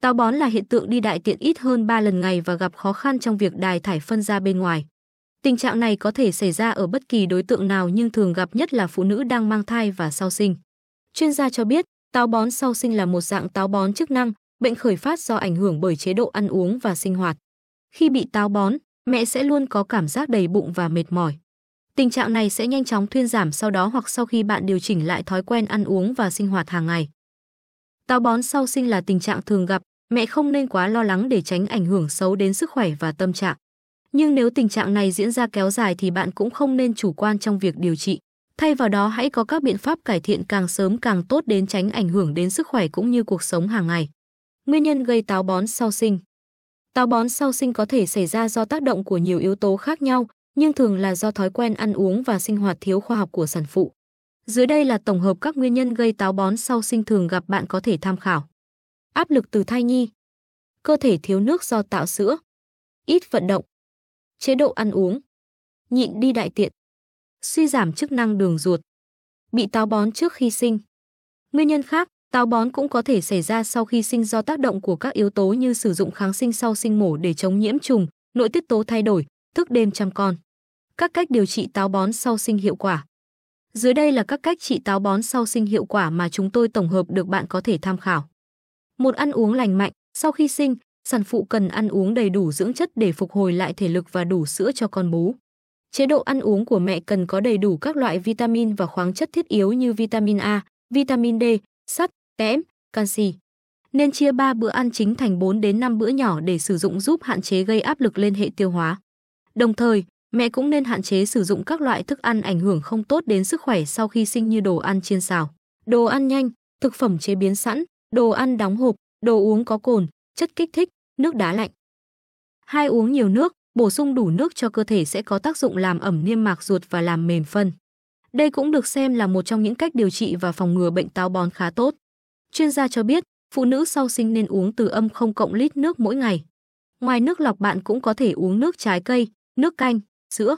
Táo bón là hiện tượng đi đại tiện ít hơn 3 lần ngày và gặp khó khăn trong việc đài thải phân ra bên ngoài. Tình trạng này có thể xảy ra ở bất kỳ đối tượng nào nhưng thường gặp nhất là phụ nữ đang mang thai và sau sinh. Chuyên gia cho biết, táo bón sau sinh là một dạng táo bón chức năng, bệnh khởi phát do ảnh hưởng bởi chế độ ăn uống và sinh hoạt. Khi bị táo bón, mẹ sẽ luôn có cảm giác đầy bụng và mệt mỏi. Tình trạng này sẽ nhanh chóng thuyên giảm sau đó hoặc sau khi bạn điều chỉnh lại thói quen ăn uống và sinh hoạt hàng ngày. Táo bón sau sinh là tình trạng thường gặp, mẹ không nên quá lo lắng để tránh ảnh hưởng xấu đến sức khỏe và tâm trạng. Nhưng nếu tình trạng này diễn ra kéo dài thì bạn cũng không nên chủ quan trong việc điều trị. Thay vào đó hãy có các biện pháp cải thiện càng sớm càng tốt đến tránh ảnh hưởng đến sức khỏe cũng như cuộc sống hàng ngày. Nguyên nhân gây táo bón sau sinh Táo bón sau sinh có thể xảy ra do tác động của nhiều yếu tố khác nhau, nhưng thường là do thói quen ăn uống và sinh hoạt thiếu khoa học của sản phụ. Dưới đây là tổng hợp các nguyên nhân gây táo bón sau sinh thường gặp bạn có thể tham khảo. Áp lực từ thai nhi, cơ thể thiếu nước do tạo sữa, ít vận động, chế độ ăn uống, nhịn đi đại tiện, suy giảm chức năng đường ruột, bị táo bón trước khi sinh. Nguyên nhân khác, táo bón cũng có thể xảy ra sau khi sinh do tác động của các yếu tố như sử dụng kháng sinh sau sinh mổ để chống nhiễm trùng, nội tiết tố thay đổi, thức đêm chăm con. Các cách điều trị táo bón sau sinh hiệu quả. Dưới đây là các cách trị táo bón sau sinh hiệu quả mà chúng tôi tổng hợp được bạn có thể tham khảo. Một ăn uống lành mạnh, sau khi sinh, sản phụ cần ăn uống đầy đủ dưỡng chất để phục hồi lại thể lực và đủ sữa cho con bú. Chế độ ăn uống của mẹ cần có đầy đủ các loại vitamin và khoáng chất thiết yếu như vitamin A, vitamin D, sắt, kẽm, canxi. Nên chia 3 bữa ăn chính thành 4 đến 5 bữa nhỏ để sử dụng giúp hạn chế gây áp lực lên hệ tiêu hóa. Đồng thời, mẹ cũng nên hạn chế sử dụng các loại thức ăn ảnh hưởng không tốt đến sức khỏe sau khi sinh như đồ ăn chiên xào, đồ ăn nhanh, thực phẩm chế biến sẵn, đồ ăn đóng hộp, đồ uống có cồn, chất kích thích, nước đá lạnh. Hai uống nhiều nước, bổ sung đủ nước cho cơ thể sẽ có tác dụng làm ẩm niêm mạc ruột và làm mềm phân. Đây cũng được xem là một trong những cách điều trị và phòng ngừa bệnh táo bón khá tốt. Chuyên gia cho biết, phụ nữ sau sinh nên uống từ âm không cộng lít nước mỗi ngày. Ngoài nước lọc bạn cũng có thể uống nước trái cây, nước canh, sữa.